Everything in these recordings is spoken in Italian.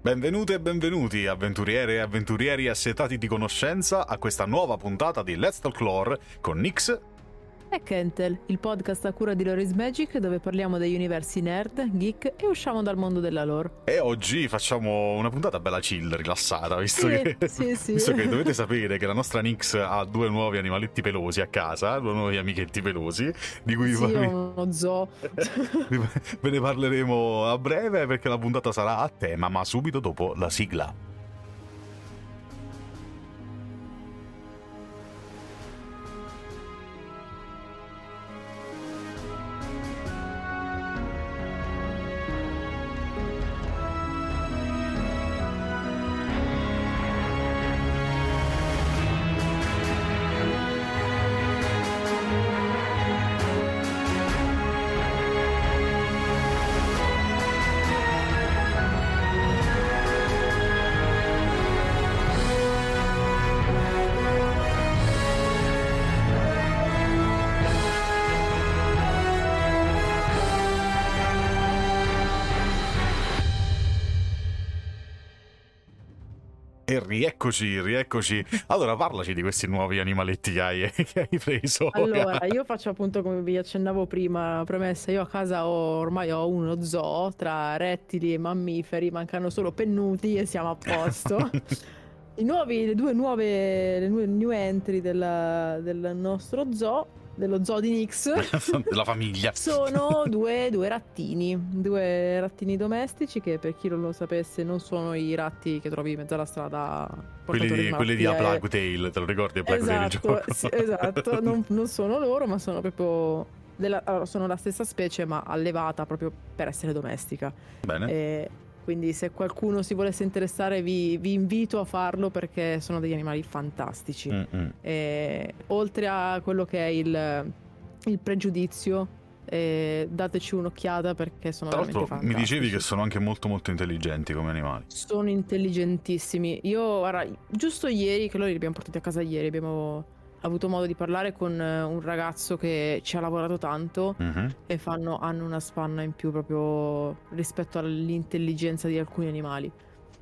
Benvenute e benvenuti, avventuriere e avventurieri assetati di conoscenza, a questa nuova puntata di Let's Talk Lore con Nix e Kentel, il podcast a cura di Loris Magic dove parliamo degli universi nerd, geek e usciamo dal mondo della lore. E oggi facciamo una puntata bella chill, rilassata, visto, sì, che, sì, sì. visto che dovete sapere che la nostra Nix ha due nuovi animaletti pelosi a casa, due nuovi amichetti pelosi, di cui sì, parli... uno zoo. ve ne parleremo a breve perché la puntata sarà a tema, ma subito dopo la sigla. Rieccoci, rieccoci. Allora, parlaci di questi nuovi animaletti che hai, che hai preso. Allora, io faccio appunto come vi accennavo prima, premessa, io a casa ho, ormai ho uno zoo tra rettili e mammiferi, mancano solo pennuti e siamo a posto. I nuovi, le due nuove le new entry del, del nostro zoo dello zoo di Nix. Della famiglia. Sono due, due, rattini due rattini domestici che per chi non lo sapesse non sono i ratti che trovi in mezzo alla strada quelli di, quelli di A Plague Tale te lo ricordi A Plague esatto, sì, esatto. Non, non, sono loro ma sono proprio della, allora, sono la stessa specie ma allevata proprio per essere domestica. Bene. E quindi se qualcuno si volesse interessare vi, vi invito a farlo perché sono degli animali fantastici. E, oltre a quello che è il, il pregiudizio, eh, dateci un'occhiata perché sono Tra veramente fantastici. Mi dicevi che sono anche molto molto intelligenti come animali. Sono intelligentissimi. Io, guarda, giusto ieri, che loro li abbiamo portati a casa ieri, abbiamo avuto modo di parlare con eh, un ragazzo che ci ha lavorato tanto uh-huh. e fanno, hanno una spanna in più proprio rispetto all'intelligenza di alcuni animali.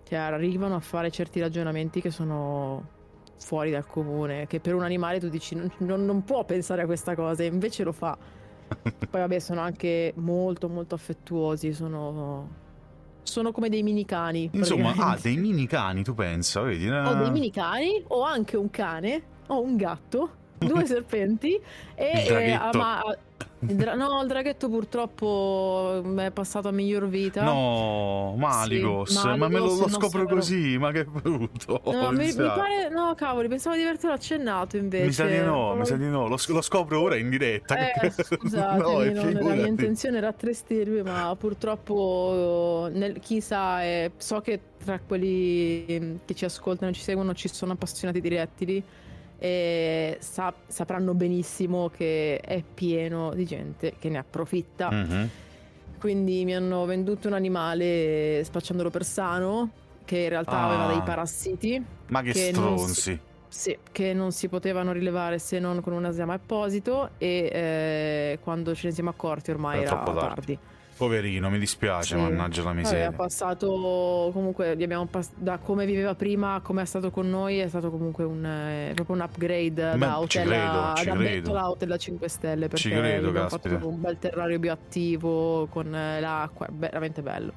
Cioè arrivano a fare certi ragionamenti che sono fuori dal comune, che per un animale tu dici non, non, non può pensare a questa cosa e invece lo fa. Poi vabbè sono anche molto molto affettuosi, sono sono come dei mini cani. Insomma, ah, dei mini cani, tu pensa, vedi? Ho dei mini cani, ho anche un cane ho un gatto, due serpenti e... Eh, ma, il dra- no, il draghetto purtroppo mm, è passato a miglior vita. No, Maligos, sì, Maligos ma me lo, lo scopro nostro... così, ma che brutto. No, mi, mi, pare, no, cavoli, pensavo di avertelo accennato invece. Mi sa di no, mi sa di no, lo, lo scopro ora in diretta. Eh, scusate, no, non, la mia intenzione era tristirvi, ma purtroppo nel, chissà, eh, so che tra quelli che ci ascoltano e ci seguono ci sono appassionati di rettili e sa- sapranno benissimo che è pieno di gente che ne approfitta. Mm-hmm. Quindi mi hanno venduto un animale spacciandolo per sano, che in realtà ah. aveva dei parassiti. Ma che, che stronzi! Sì, che non si potevano rilevare se non con un esame apposito e eh, quando ce ne siamo accorti ormai era, era tardi. tardi. Poverino, mi dispiace, sì. mannaggia la miseria. Ha passato comunque, pass- da come viveva prima a come è stato con noi, è stato comunque un, eh, proprio un upgrade Beh, da hotel credo, a, da bettola hotel a 5 stelle. Perché ci credo, abbiamo fatto un bel terrario bioattivo con eh, l'acqua, è veramente bello.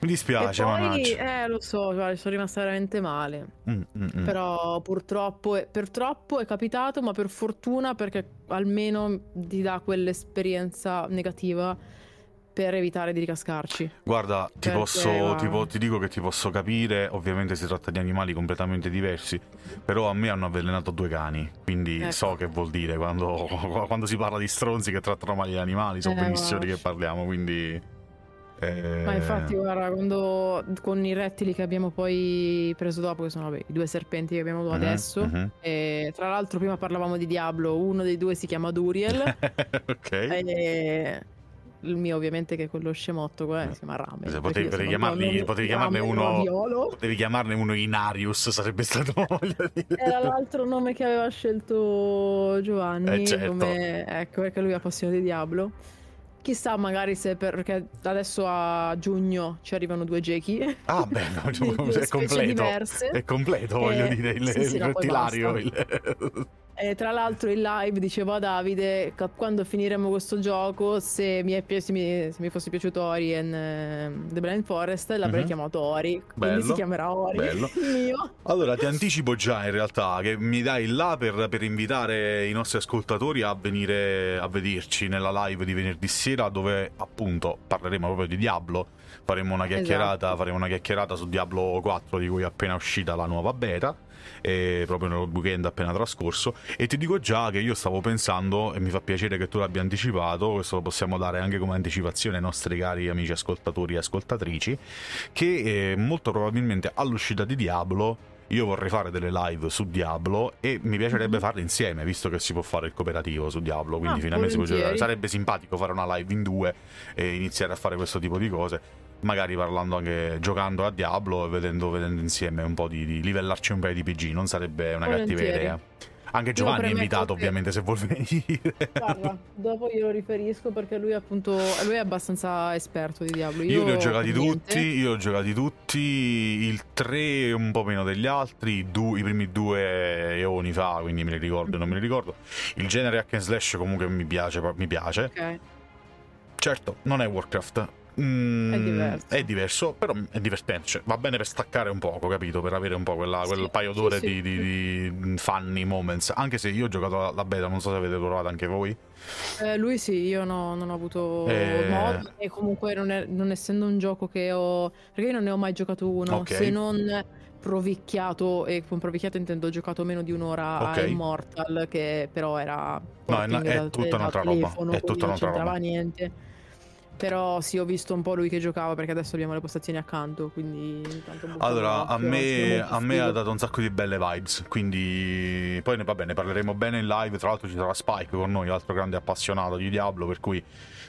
Mi dispiace, e poi, mannaggia. Eh, lo so, guarda, sono rimasta veramente male. Mm, mm, mm. Però purtroppo, purtroppo è capitato, ma per fortuna perché almeno ti dà quell'esperienza negativa per evitare di ricascarci. Guarda, ti, posso, ti, po- ti, dico che ti posso capire, ovviamente si tratta di animali completamente diversi, però a me hanno avvelenato due cani, quindi ecco. so che vuol dire quando, quando, si parla di stronzi che trattano male gli animali, so eh, benissimo di che parliamo, quindi... Eh... Ma infatti, guarda, quando con i rettili che abbiamo poi preso dopo, che sono vabbè, i due serpenti che abbiamo uh-huh, adesso, uh-huh. e tra l'altro prima parlavamo di Diablo, uno dei due si chiama Duriel. ok. E il mio ovviamente che è quello scemotto qua si chiama Rame. Se potevi, potevi, chiamarli, potevi chiamarne uno potevi chiamarne uno Inarius sarebbe stato era l'altro nome che aveva scelto Giovanni eh, certo. come, ecco perché lui ha passione di Diablo Chissà magari se per, perché adesso a giugno ci arrivano due Jeki. Ah, beh, no, è completo. Diverse. È completo, voglio eh, dire, il, sì, sì, il no, rettilario. E tra l'altro in live dicevo a Davide quando finiremo questo gioco se mi, pi- se mi, se mi fosse piaciuto Ori and uh, The Blind Forest l'avrei mm-hmm. chiamato Ori quindi si chiamerà Ori bello. allora ti anticipo già in realtà che mi dai là per, per invitare i nostri ascoltatori a venire a vederci nella live di venerdì sera dove appunto parleremo proprio di Diablo faremo una chiacchierata, esatto. faremo una chiacchierata su Diablo 4 di cui è appena uscita la nuova beta eh, proprio nel weekend appena trascorso e ti dico già che io stavo pensando e mi fa piacere che tu l'abbia anticipato questo lo possiamo dare anche come anticipazione ai nostri cari amici ascoltatori e ascoltatrici che eh, molto probabilmente all'uscita di Diablo io vorrei fare delle live su Diablo e mi piacerebbe mm-hmm. farle insieme, visto che si può fare il cooperativo su Diablo, quindi ah, finalmente si può giocare. Sarebbe simpatico fare una live in due e iniziare a fare questo tipo di cose magari parlando anche giocando a Diablo e vedendo, vedendo insieme un po' di, di, livellarci un paio di PG, non sarebbe una cattiva idea. Anche Giovanni è invitato, che... ovviamente, se vuol venire. Guarda, dopo glielo riferisco perché lui, appunto, lui è abbastanza esperto di Diablo. Io, io li ho giocati tutti. Io ho giocati tutti. Il 3 un po' meno degli altri. I, due, i primi due eoni fa, quindi me li ricordo e non me li ricordo. Il genere hack and slash comunque mi piace. Mi piace. Ok. Certo, non è Warcraft Mm, è, diverso. è diverso, però è divertente. Cioè, va bene per staccare un poco, capito? Per avere un po' quella, quel sì, paio d'ore sì, sì. Di, di, di, funny moments. Anche se io ho giocato la beta, non so se avete provato anche voi. Eh, lui sì, io no, non ho avuto eh... modo e comunque non, è, non, essendo un gioco che ho... perché io non ne ho mai giocato uno, okay. se non provicchiato e con provicchiato intendo giocato meno di un'ora okay. a Immortal che però era no, è, è tutta un'altra roba è tutta un'altra roba niente però sì, ho visto un po' lui che giocava perché adesso abbiamo le postazioni accanto. Quindi allora, a me, a me ha dato un sacco di belle vibes. Quindi poi ne, vabbè, ne parleremo bene in live. Tra l'altro ci sarà Spike con noi, altro grande appassionato di Diablo. Per cui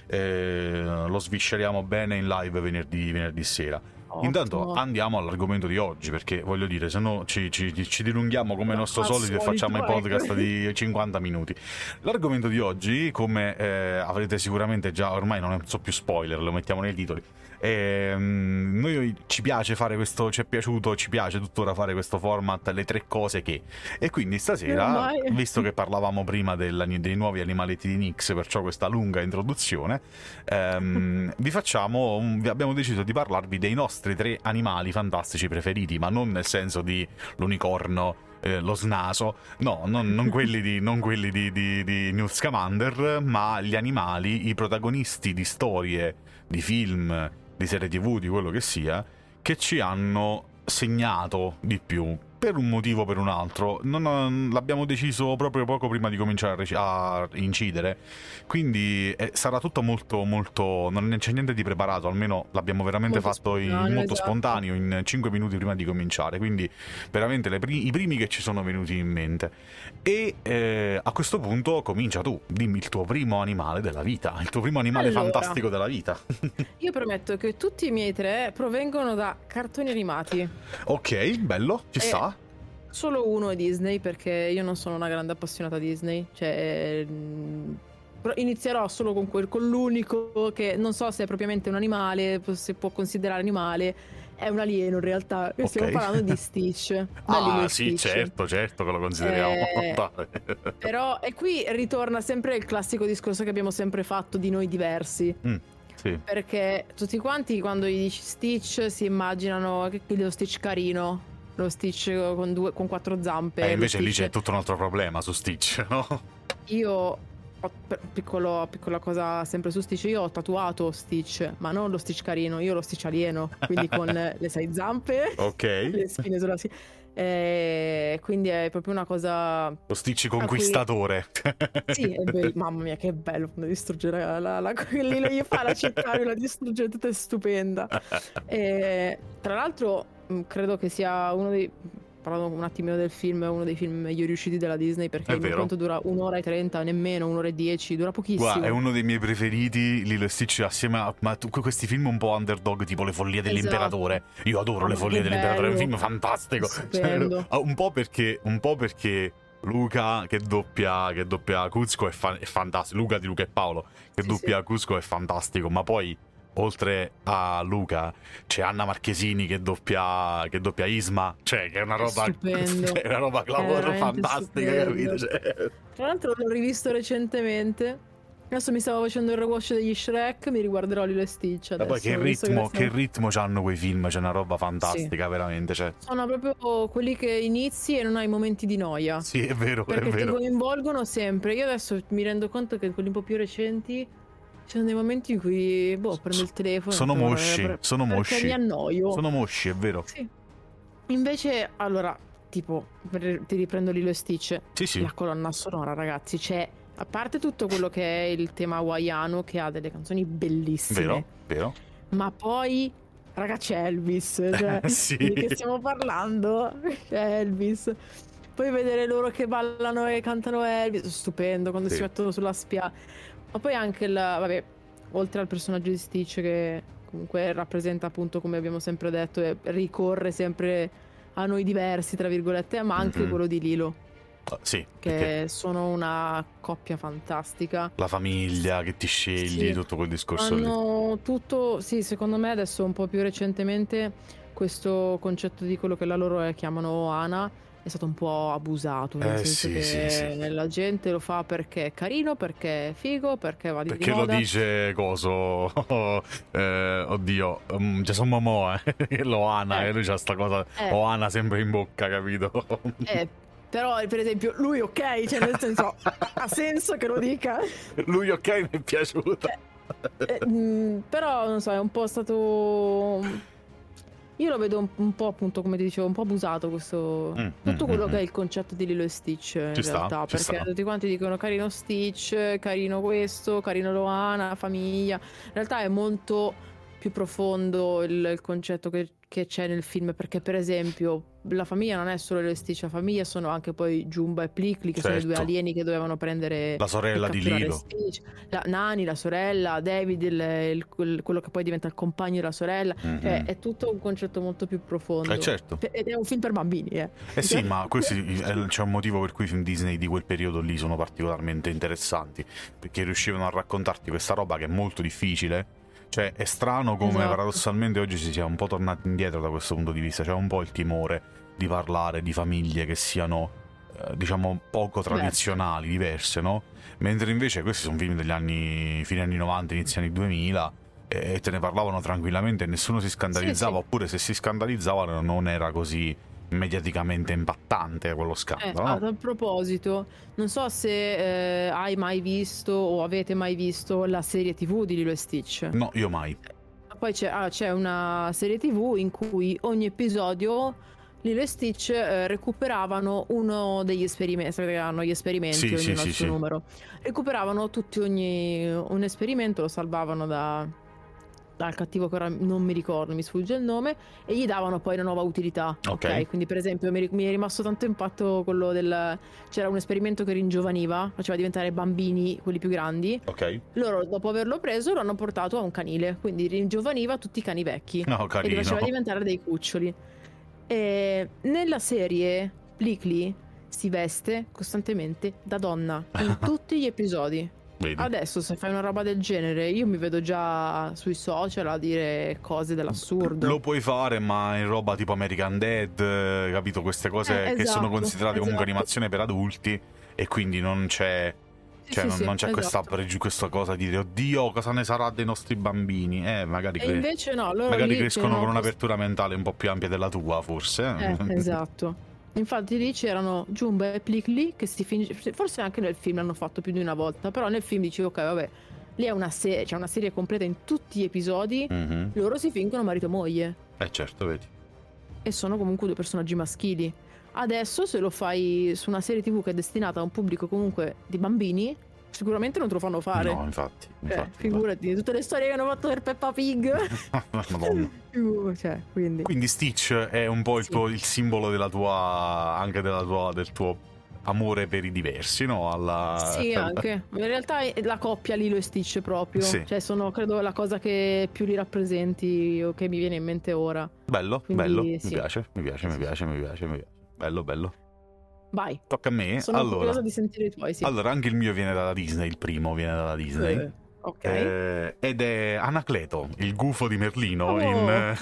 eh, lo svisceriamo bene in live venerdì, venerdì sera. Ottimo. Intanto andiamo all'argomento di oggi, perché voglio dire, se no ci, ci, ci dilunghiamo come nostro solito e facciamo i podcast di 50 minuti. L'argomento di oggi, come eh, avrete sicuramente già, ormai non so più spoiler, lo mettiamo nei titoli, e, um, noi ci piace fare questo, ci è piaciuto, ci piace tuttora fare questo format, le tre cose che. E quindi stasera, visto che parlavamo prima della, dei nuovi animaletti di Nix, perciò questa lunga introduzione, um, vi facciamo, abbiamo deciso di parlarvi dei nostri tre animali fantastici preferiti, ma non nel senso di l'unicorno eh, lo snaso, no, non, non quelli, di, non quelli di, di, di Newt Scamander, ma gli animali, i protagonisti di storie, di film, di serie tv, di quello che sia, che ci hanno segnato di più per un motivo o per un altro. Non, l'abbiamo deciso proprio poco prima di cominciare a, a incidere. Quindi eh, sarà tutto molto, molto. Non c'è niente di preparato, almeno l'abbiamo veramente molto fatto in, molto esatto. spontaneo, in 5 minuti prima di cominciare. Quindi, veramente pri- i primi che ci sono venuti in mente. E eh, a questo punto comincia tu, dimmi il tuo primo animale della vita, il tuo primo animale allora, fantastico della vita. io prometto che tutti i miei tre provengono da cartoni animati. Ok, bello, ci e sta. Solo uno è Disney perché io non sono una grande appassionata Disney, cioè mm, inizierò solo con, quel, con l'unico che non so se è propriamente un animale, se può considerare animale è un alieno in realtà. Okay. Stiamo parlando di Stitch. ah, sì, Stitch. certo, certo che lo consideriamo. Eh, però, e qui ritorna sempre il classico discorso che abbiamo sempre fatto di noi diversi. Mm, sì. Perché tutti quanti quando gli dici Stitch si immaginano che lo Stitch carino. Lo Stitch con, due, con quattro zampe. E eh, invece lì c'è tutto un altro problema su Stitch, no? Io piccolo, piccola cosa sempre su Stitch, io ho tatuato Stitch, ma non lo Stitch carino, io lo Stitch alieno, quindi con le sei zampe, ok, le spine sulla sì. Eh, quindi è proprio una cosa. Lo Stitch conquistatore. Cui... sì, è bello. mamma mia, che bello quando distruggere la, la, la... gli fa la città, la distrugge tutta è stupenda. E, tra l'altro, credo che sia uno dei parlando un attimino del film, è uno dei film meglio riusciti della Disney perché il conto dura un'ora e trenta, nemmeno un'ora e dieci, dura pochissimo. Guarda, è uno dei miei preferiti, Lilo e Stitch assieme a ma tu, questi film un po' underdog, tipo Le follie dell'imperatore. Esatto. Io adoro oh, Le follie dell'imperatore, è un film fantastico. Cioè, un po' perché un po' perché Luca che doppia, che doppia Cusco è, fa- è fantastico. Luca di Luca e Paolo che sì, doppia sì. Cusco è fantastico, ma poi oltre a Luca c'è Anna Marchesini che doppia, che doppia Isma, cioè che è una roba, è una roba clamorosa, fantastica, capito? Cioè... Tra l'altro l'ho rivisto recentemente. Adesso mi stavo facendo il rewatch degli Shrek, mi riguarderò Lilo e Stitch. Adesso, poi che ritmo, che, che ritmo hanno quei film, c'è una roba fantastica, sì. veramente. Cioè. Sono proprio quelli che inizi e non hai momenti di noia. Sì, è vero, perché è vero. ti coinvolgono sempre. Io adesso mi rendo conto che quelli un po' più recenti ci sono dei momenti in cui, boh, prendo il telefono. Sono mosci, per, sono mosci. mi annoio. Sono mosci, è vero. Sì. Invece, allora, tipo, ti riprendo Lilo e Stitch. Sì, sì. La colonna sonora, ragazzi, c'è a parte tutto quello che è il tema hawaiano, che ha delle canzoni bellissime. Vero, vero. Ma poi, ragazzi, Elvis. Cioè, sì. di che stiamo parlando? Elvis. Poi vedere loro che ballano e cantano Elvis, stupendo, quando sì. si mettono sulla spiaggia. Ma poi anche il, vabbè, oltre al personaggio di Stitch che comunque rappresenta appunto, come abbiamo sempre detto, e ricorre sempre a noi diversi, tra virgolette, ma anche mm-hmm. quello di Lilo Ah, sì, che perché... sono una coppia fantastica. La famiglia che ti scegli, sì. tutto quel discorso Hanno lì. tutto, sì, secondo me adesso un po' più recentemente questo concetto di quello che la loro chiamano Ana è stato un po' abusato, nel eh, senso sì, che sì, la gente lo fa perché è carino, perché è figo, perché va di Perché di lo dice coso, eh, oddio, um, Jason Momoa, eh, lo Ana, eh. e lui c'ha sta cosa, eh. o Ana sempre in bocca, capito? eh, però, per esempio, lui ok, cioè nel senso, ha senso che lo dica. Lui ok mi è piaciuto. Eh, eh, mh, però, non so, è un po' stato... Io lo vedo un, un, po', appunto, come ti dicevo, un po' abusato questo... Mm, tutto mm, quello mm, che è mm. il concetto di Lilo e Stitch, in ci realtà. Sta, perché tutti quanti dicono carino Stitch, carino questo, carino Loana, famiglia. In realtà è molto più profondo il, il concetto che, che, c'è nel film, perché per esempio la famiglia non è solo le Stitch, famiglia sono anche poi Jumba e Plickly, che certo. sono i due certo. alieni che dovevano prendere la sorella di Lilo. La, Nani, la sorella, David, il, il, il, quello che poi diventa il compagno della sorella. Mm-hmm. Cioè, è tutto un concetto molto più profondo. Eh, certo. Ed è un film per bambini, eh. Eh sì, ma questi, c'è un motivo per cui i film Disney di quel periodo lì sono particolarmente interessanti, perché riuscivano a raccontarti questa roba che è molto difficile cioè, è strano come esatto. paradossalmente oggi si sia un po' tornati indietro da questo punto di vista. C'è un po' il timore di parlare di famiglie che siano, eh, diciamo, poco tradizionali, diverse, no? Mentre invece questi sono film degli anni, fine anni 90, inizi anni 2000 e te ne parlavano tranquillamente nessuno si scandalizzava, sì, sì. oppure se si scandalizzavano non era così mediaticamente impattante quello scandalo. Eh? A proposito, non so se eh, hai mai visto o avete mai visto la serie TV di Lilo e Stitch. No, io mai. Poi c'è, ah, c'è una serie TV in cui ogni episodio Lilo e Stitch eh, recuperavano uno degli esperimenti, hanno gli esperimenti, sì, ognuno sì, sì, numero. Recuperavano tutti ogni un esperimento, lo salvavano da dal cattivo che ora non mi ricordo, mi sfugge il nome, e gli davano poi una nuova utilità. Ok. okay? Quindi, per esempio, mi, mi, è rimasto tanto impatto quello del. C'era un esperimento che ringiovaniva, faceva diventare bambini quelli più grandi. Ok. Loro, dopo averlo preso, lo hanno portato a un canile. Quindi ringiovaniva tutti i cani vecchi. No, carino. E li faceva diventare dei cuccioli. E nella serie, Plickly si veste costantemente da donna in tutti gli episodi. Vedi. Adesso se fai una roba del genere io mi vedo già sui social a dire cose dell'assurdo. Lo puoi fare ma in roba tipo American Dead, eh, capito? Queste cose eh, esatto, che sono esatto, considerate esatto. comunque animazione per adulti e quindi non c'è... Cioè, sì, non, sì, non, c'è esatto. questa, questa, cosa di dire, oddio, cosa ne sarà dei nostri bambini? Eh, magari, cre- invece no, magari crescono con un'apertura mentale un po' più ampia della tua, forse. Eh, esatto. Infatti lì c'erano Jumba e Plickly che si finisce, forse anche nel film l'hanno fatto più di una volta, però nel film dicevo ok vabbè, lì è una, se- c'è una serie completa in tutti gli episodi, mm-hmm. loro si fingono marito e moglie. Eh certo, vedi. E sono comunque due personaggi maschili. Adesso se lo fai su una serie tv che è destinata a un pubblico comunque di bambini, sicuramente non te lo fanno fare. No, infatti. Eh, infatti eh, figurati, infatti. tutte le storie che hanno fatto per Peppa Pig. Madonna. cioè, quindi. quindi. Stitch è un po' il, tuo, il simbolo della tua, anche della tua, del tuo amore per i diversi, no? Alla... Sì, anche. In realtà è la coppia Lilo e Stitch proprio. Sì. Cioè, sono credo la cosa che più li rappresenti o che mi viene in mente ora. Bello, Quindi, bello. Sì. Mi piace, mi piace, mi piace, mi piace, mi piace. Bello, bello. Vai. Tocca a me. Sono allora, curiosa di sentire i tuoi, sì. Allora, anche il mio viene dalla Disney, il primo viene dalla Disney. Eh, ok. Eh, ed è Anacleto, il gufo di Merlino Oh. in,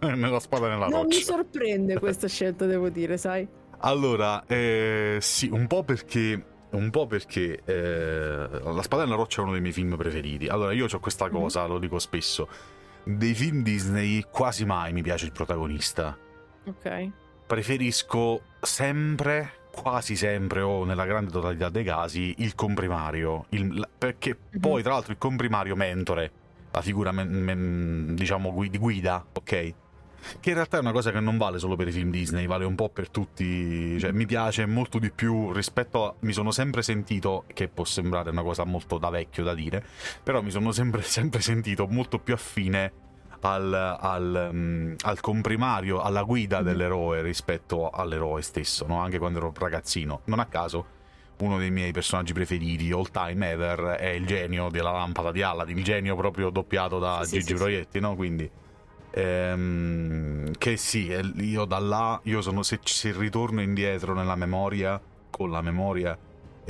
nella spada nella non mi roccia. sorprende questa scelta, devo dire, sai? Allora, eh, sì, un po' perché. Un po' perché eh, La spada nella roccia è uno dei miei film preferiti. Allora, io ho questa Mhm. cosa, lo dico spesso. Dei film Disney quasi mai mi piace il protagonista. Ok. Preferisco sempre, quasi sempre o nella grande totalità dei casi, il comprimario. Il- perché Mhm. poi, tra l'altro, il comprimario mentore, la figura men- men- diciamo di guida, ok? Che in realtà è una cosa che non vale solo per i film Disney, vale un po' per tutti. Cioè, mi piace molto di più rispetto a. Mi sono sempre sentito, che può sembrare una cosa molto da vecchio da dire, però mi sono sempre, sempre sentito molto più affine al, al, mm, al comprimario, alla guida Mhm. dell'eroe rispetto all'eroe stesso, no? anche quando ero ragazzino. Non a caso, uno dei miei personaggi preferiti, all time ever, è il genio della lampada di Aladdin, il genio proprio doppiato da Sì, sì, Gigi sì, sì. Proietti, no? Quindi. ehm, che sì, io da là, io sono, se, se ritorno indietro nella memoria, con la memoria,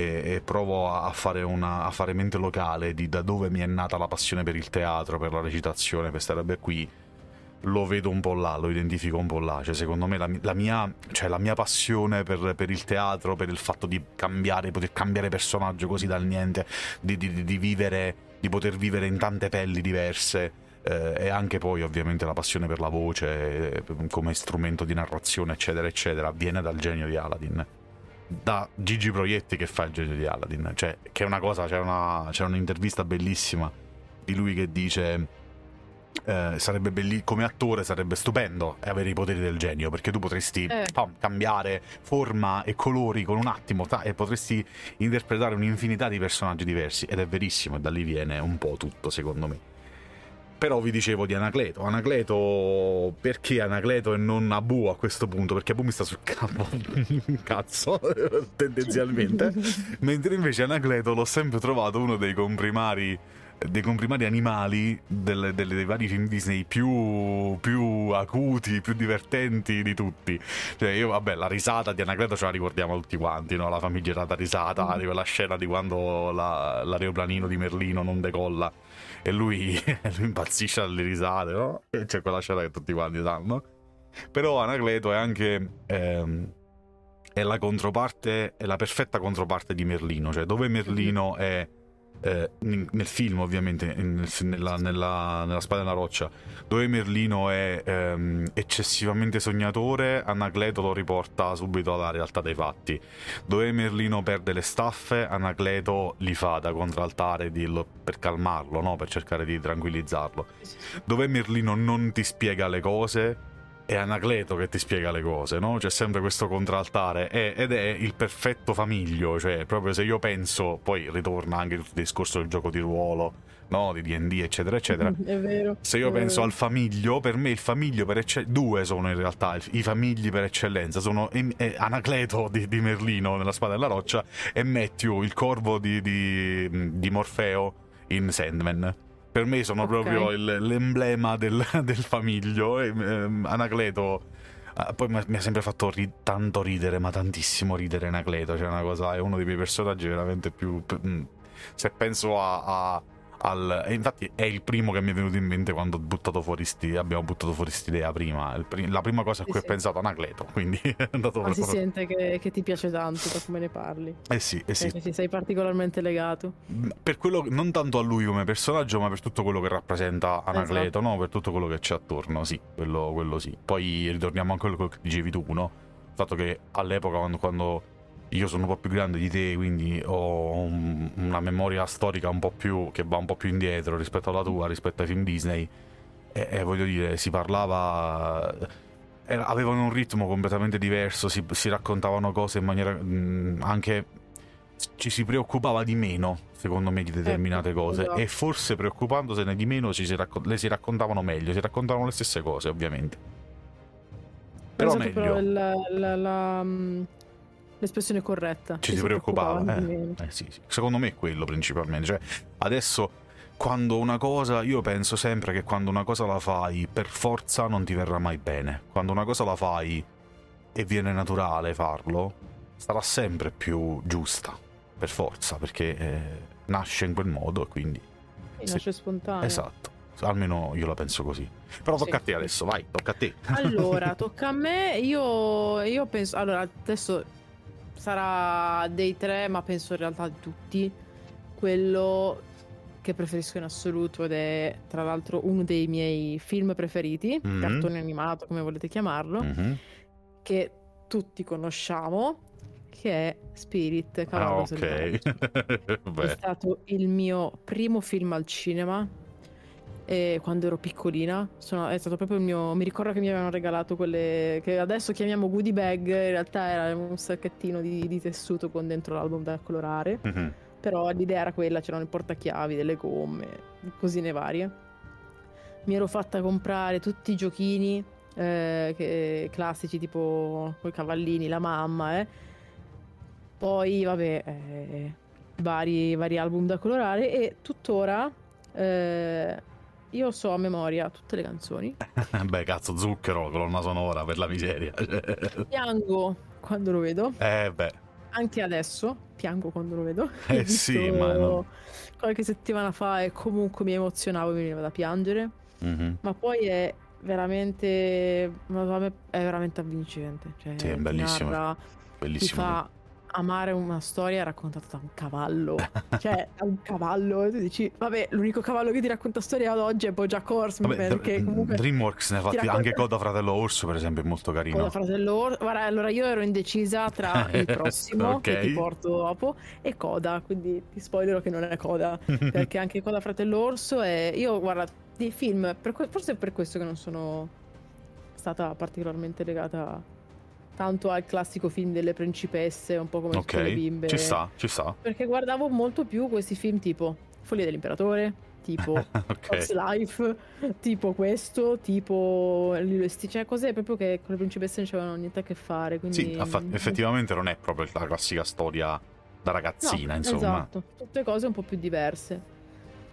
e, e provo a, fare una, a fare mente locale di da dove mi è nata la passione per il teatro, per la recitazione, per queste robe qui, lo vedo un po' là, lo identifico un po' là. Cioè, secondo me la, la mia, cioè, la mia passione per, per il teatro, per il fatto di cambiare, poter cambiare personaggio così dal niente, di, di- di- di vivere, di poter vivere in tante pelli diverse. eh, e anche poi ovviamente la passione per la voce eh, come strumento di narrazione eccetera eccetera viene dal genio di Aladdin da Gigi Proietti che fa il genio di Aladdin. Cioè che è una cosa c'è una, c'è un'intervista bellissima di lui che dice eh, sarebbe belli- come attore sarebbe stupendo avere i poteri del genio perché tu potresti Eh. pam, cambiare forma e colori con un attimo ta- e potresti interpretare un'infinità di personaggi diversi. Ed è verissimo e da lì viene un po' tutto secondo me però vi dicevo di Anacleto. Anacleto, perché Anacleto e non Abu a questo punto? Perché Abu mi sta sul capo, cazzo, tendenzialmente. Mentre invece Anacleto l'ho sempre trovato uno dei comprimari, dei comprimari animali delle- delle- dei vari film Disney più, più acuti, più divertenti di tutti. Cioè, io, vabbè, la risata di Anacleto ce la ricordiamo tutti quanti, no? La famigerata risata di quella scena di quando la- l'aeroplanino di Merlino non decolla e lui, lui impazzisce dalle risate, no? C'è quella scena che tutti quanti sanno. Però Anacleto è anche. ehm, è la controparte, è la perfetta controparte di Merlino, cioè dove Merlino è. Eh, nel film, ovviamente, nella, nella, nella spada nella roccia, dove Merlino è ehm, eccessivamente sognatore, Anacleto lo riporta subito alla realtà dei fatti. Dove Merlino perde le staffe, Anacleto li fa da contraltare di- per calmarlo, no? per cercare di tranquillizzarlo. Dove Merlino non ti spiega le cose, è Anacleto che ti spiega le cose, no? C'è sempre questo contraltare è- ed è il perfetto famiglio, cioè proprio se io penso, poi ritorna anche tutto il discorso del gioco di ruolo, no? Di D&D, eccetera, eccetera. È vero. Se io penso vero. al famiglio, per me il famiglio per eccellenza, due sono in realtà i famigli per eccellenza, sono em- Anacleto di, di Merlino nella spada della roccia e Matthew, il corvo di, di- di Morfeo in Sandman. Per me sono Ok. proprio il- l'emblema del, del famiglio. E, ehm, Anacleto. ah, poi mi ha- sempre fatto ri- tanto ridere, ma tantissimo ridere Anacleto. Cioè, una cosa, è uno dei miei personaggi veramente più. p- Se penso a. a- al, e infatti è il primo che mi è venuto in mente quando ho buttato fuori sti, abbiamo buttato fuori quest'idea prima. Pri- la prima cosa a Sì, cui sì. ho pensato Anacleto. Quindi è andato Ma si proprio. sente che, che ti piace tanto da come ne parli. Eh sì, eh sì. Che ti sei particolarmente legato. per quello non tanto a lui come personaggio, ma per tutto quello che rappresenta Anacleto, Esatto. no? Per tutto quello che c'è attorno, sì, quello, quello sì. Poi ritorniamo a quello che dicevi tu, no? Il fatto che all'epoca, quando, quando io sono un po' più grande di te, quindi ho un- una memoria storica un po' più che va un po' più indietro rispetto alla tua, rispetto ai film Disney, e, e voglio dire, si parlava. era- avevano un ritmo completamente diverso, si, si raccontavano cose in maniera mh, anche ci si preoccupava di meno, secondo me, di determinate Ecco, cose. esatto. E forse preoccupandosene di meno si racco- le si raccontavano meglio, si raccontavano le stesse cose, ovviamente. Però Esatto, meglio. però la- la- la, l'espressione corretta. ci si preoccupava. eh. Eh, sì, sì. Secondo me è quello principalmente. Cioè, adesso, quando una cosa, io penso sempre che quando una cosa la fai, per forza non ti verrà mai bene. Quando una cosa la fai e viene naturale farlo, sarà sempre più giusta, per forza, perché eh, nasce in quel modo e quindi... Sì, nasce spontaneo. Esatto, almeno io la penso così. Però tocca sì. a te adesso, vai, tocca a te. Allora, tocca a me, io, io penso... Allora, adesso sarà dei tre, ma penso in realtà di tutti, quello che preferisco in assoluto ed è tra l'altro uno dei miei film preferiti, mm-hmm. cartone animato come volete chiamarlo, mm-hmm. che tutti conosciamo, che è Spirit, Cavallo ah, ok. è stato il mio primo film al cinema e quando ero piccolina. Sono, è stato proprio il mio. Mi ricordo che mi avevano regalato quelle che adesso chiamiamo goodie bag. In realtà era un sacchettino di, di tessuto con dentro l'album da colorare. Mm-hmm però l'idea era quella, c'erano i portachiavi, delle gomme, cosine varie. Mi ero fatta comprare tutti i giochini eh, che, classici tipo con i cavallini, la mamma, eh. Poi, vabbè, eh, vari, vari, album da colorare e tuttora eh, io so a memoria tutte le canzoni. Beh, cazzo, zucchero, colonna sonora per la miseria. Piango quando lo vedo. Eh, beh anche adesso piango quando lo vedo. Eh sì, ma no. qualche settimana fa e comunque mi emozionavo e mi veniva da piangere. Mm-hmm. Ma poi è veramente è veramente avvincente. Cioè, sì, è bellissimo. Narra, bellissimo. Ti fa amare una storia raccontata da un cavallo. cioè, da un cavallo. E tu dici, vabbè, l'unico cavallo che ti racconta storia ad oggi è Bojack Horseman. Vabbè, perché comunque DreamWorks ne ha fatti racconta... anche Coda Fratello Orso, per esempio, è molto carino. Coda Fratello Orso. Guarda, allora io ero indecisa tra il prossimo okay. che ti porto dopo e Coda, quindi ti spoilerò che non è Coda, perché anche Coda Fratello Orso è io guarda, dei film, per forse è per questo che non sono stata particolarmente legata tanto al classico film delle principesse, un po' come okay. le bimbe. Ci sta, ci sta. Perché guardavo molto più questi film tipo Follia dell'Imperatore, tipo okay. Life, tipo questo, tipo cioè cose proprio che con le principesse non c'avevano niente a che fare. Quindi... Sì, affa- effettivamente non è proprio la classica storia da ragazzina, no, insomma. Esatto, tutte cose un po' più diverse.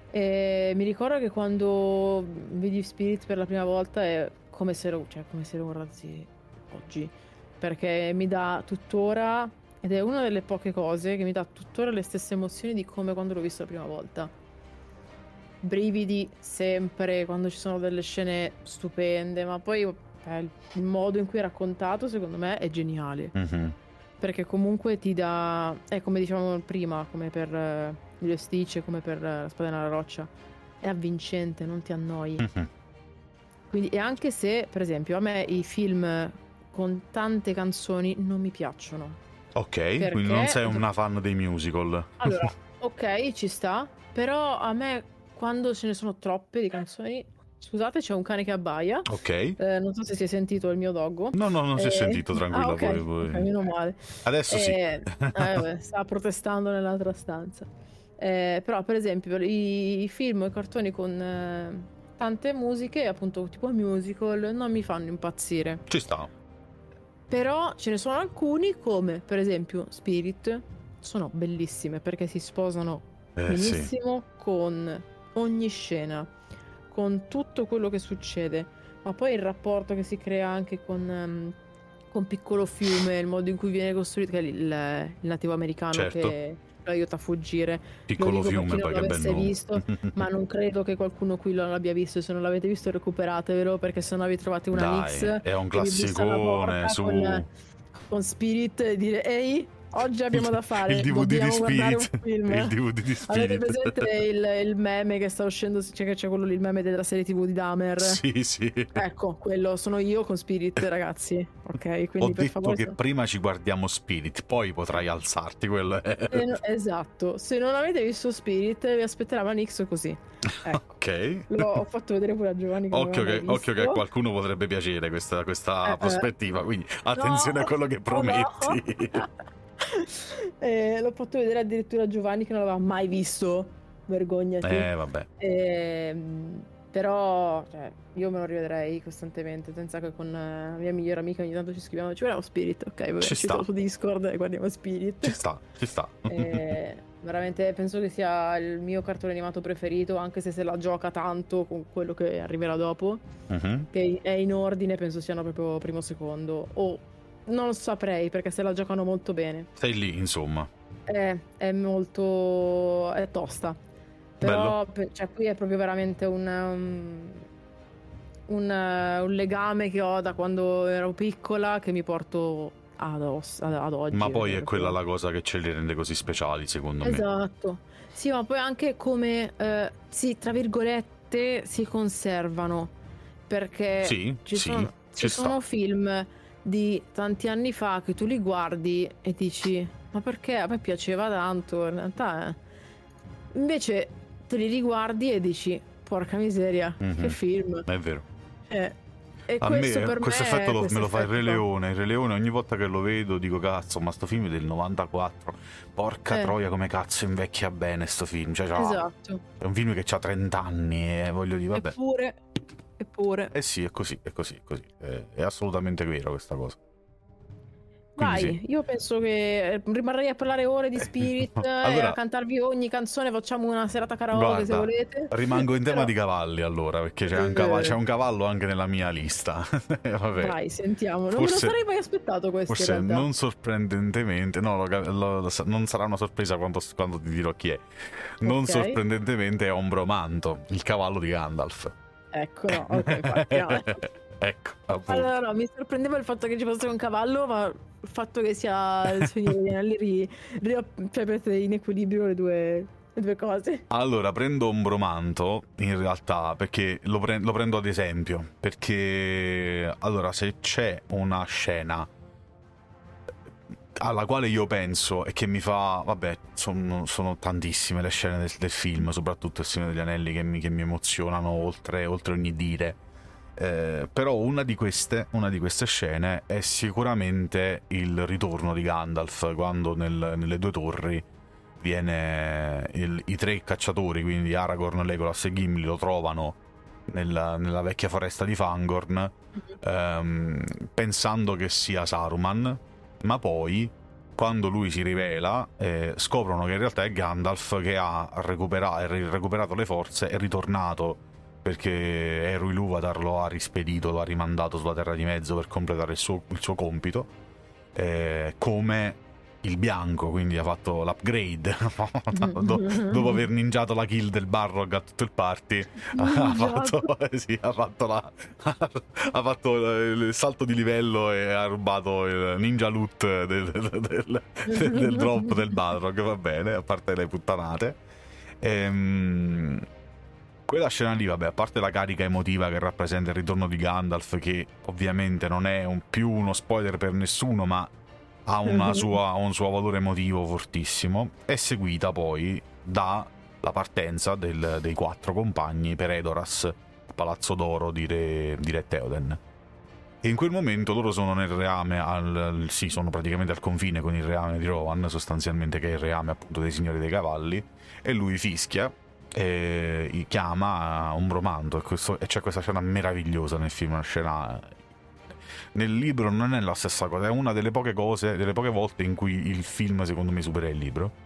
E mi ricordo che quando vidi Spirit per la prima volta è come se lo, cioè, come se lo guardassi oggi perché mi dà tuttora, ed è una delle poche cose che mi dà tuttora le stesse emozioni di come quando l'ho visto la prima volta. Brividi sempre, quando ci sono delle scene stupende, ma poi eh, il modo in cui è raccontato secondo me è geniale. Mm-hmm. Perché comunque ti dà, è come dicevamo prima, come per uh, Lilo Stitch, come per uh, La spada nella roccia, è avvincente, non ti annoi. Mm-hmm. Quindi, e anche se, per esempio, a me i film con tante canzoni non mi piacciono. Ok, perché... quindi non sei una fan dei musical. Allora, ok, ci sta, però a me quando ce ne sono troppe di canzoni Scusate, c'è un cane che abbaia. Ok. Eh, non so se si è sentito il mio doggo. No, no, non si è eh, sentito, tranquillo. Ah, okay. poi, poi. Okay, meno male. Adesso eh, sì. eh, beh, sta protestando nell'altra stanza. Eh, però, per esempio, i, i film e i cartoni con eh, tante musiche, appunto, tipo musical, non mi fanno impazzire. Ci sta. Però ce ne sono alcuni come per esempio Spirit, sono bellissime perché si sposano eh, benissimo sì. con ogni scena, con tutto quello che succede, ma poi il rapporto che si crea anche con, um, con Piccolo Fiume, il modo in cui viene costruito, che è il, il nativo americano certo. che lo aiuta a fuggire. Piccolo fiume, poi che bello. visto, ma non credo che qualcuno qui lo abbia visto. Se non l'avete visto, recuperatevelo perché se no vi trovate una Dai, mix. È un classicone su. Con, con Spirit e dire ehi Oggi abbiamo da fare il DVD di Spirit. Il DVD di Spirit. Avete presente il, il, meme che sta uscendo? Cioè, c'è quello lì, il meme della serie TV di Dahmer. Sì, sì. Ecco, quello sono io con Spirit, ragazzi. Ok, quindi Ho per detto favore, che prima ci guardiamo Spirit, poi potrai alzarti. Quello è. No, esatto. Se non avete visto Spirit, vi aspetterà Manix così. Ecco. ok. L'ho fatto vedere pure a Giovanni. Occhio che, occhio che, a qualcuno potrebbe piacere questa, questa eh, prospettiva. Quindi attenzione no, a quello che prometti. No. eh, l'ho fatto vedere addirittura a Giovanni che non l'aveva mai visto. Vergognati. Eh, vabbè. Eh, però cioè, io me lo rivedrei costantemente. Senza che con la mia migliore amica ogni tanto ci scriviamo: Ci vediamo Spirit. Ok, vabbè, ci, ci sta. su Discord e guardiamo Spirit. Ci sta, ci sta. Eh, veramente penso che sia il mio cartone animato preferito, anche se se la gioca tanto con quello che arriverà dopo. Uh-huh. Che è in ordine, penso siano proprio primo secondo. O non saprei perché se la giocano molto bene. Sei lì, insomma. È, è molto... è tosta. Però cioè, qui è proprio veramente un, um, un, uh, un, legame che ho da quando ero piccola che mi porto ad, os- ad, ad oggi. Ma poi è quella la cosa che ce li rende così speciali, secondo esatto. me. Esatto. Sì, ma poi anche come, uh, sì, tra virgolette, si conservano. Perché sì, ci sì, sono, ci sono film di tanti anni fa che tu li guardi e dici ma perché a me piaceva tanto in realtà eh. invece te li riguardi e dici porca miseria mm-hmm. che film è vero eh, e a questo, me, questo me effetto lo, me lo fa il Re Leone. Il Re Leone ogni volta che lo vedo dico cazzo, ma sto film è del 94. Porca eh. troia come cazzo invecchia bene sto film. Cioè, esatto. È un film che ha 30 anni e voglio dire, vabbè. Eppure, eppure. Eh sì, è così, è così, è così. È, è assolutamente vero questa cosa. Vai, sì. io penso che eh, rimarrei a parlare ore di Spirit allora, a cantarvi ogni canzone, facciamo una serata karaoke guarda, se volete. Rimango in tema Però... di cavalli allora, perché c'è un, cavallo, c'è un, cavallo, anche nella mia lista. Vai, sentiamo. Non forse, me lo sarei mai aspettato questo. Forse non sorprendentemente, no, lo, lo, non sarà una sorpresa quando, quando, ti dirò chi è. Non okay. sorprendentemente è Ombromanto, il cavallo di Gandalf. Ecco, no, ok, partiamo. ecco, appunto. Allora, no, mi sorprendeva il fatto che ci fosse un cavallo, ma il fatto che sia il Signore degli Anelli ri, ri, cioè mette in equilibrio le due, le due cose. Allora, prendo un bromanto in realtà perché lo, pre- lo prendo ad esempio. Perché allora, se c'è una scena alla quale io penso e che mi fa, vabbè, sono, sono tantissime le scene del, del, film, soprattutto il Signore degli Anelli, che mi, che mi emozionano oltre, oltre ogni dire. Eh, però una di, queste, una di, queste, scene è sicuramente il ritorno di Gandalf quando nel, nelle due torri viene il, i tre cacciatori, quindi Aragorn, Legolas e Gimli lo trovano nella, nella vecchia foresta di Fangorn ehm, pensando che sia Saruman, ma poi quando lui si rivela eh, scoprono che in realtà è Gandalf che ha recupera- recuperato le forze e ritornato perché Eru Ilúvatar lo ha rispedito, lo ha rimandato sulla Terra di Mezzo per completare il suo, il suo compito, eh, come il bianco, quindi ha fatto l'upgrade dopo aver ninjato la kill del Barrog a tutto il party. ha fatto, sì, ha fatto, la, ha fatto il salto di livello e ha rubato il ninja loot del, del, del, del drop del Balrog. Va bene, a parte le puttanate. Ehm quella scena lì, vabbè, a parte la carica emotiva che rappresenta il ritorno di Gandalf, che ovviamente non è un, più uno spoiler per nessuno, ma ha sua, un suo valore emotivo fortissimo, è seguita poi dalla partenza del, dei quattro compagni per Edoras, Palazzo d'Oro di Re, di Re Theoden. E in quel momento loro sono nel reame, al, sì, sono praticamente al confine con il reame di Rowan, sostanzialmente che è il reame appunto dei signori dei cavalli, e lui fischia e chiama un bromanto e, questo, e c'è questa scena meravigliosa nel film, una scena nel libro non è la stessa cosa, è una delle poche cose, delle poche volte in cui il film secondo me supera il libro.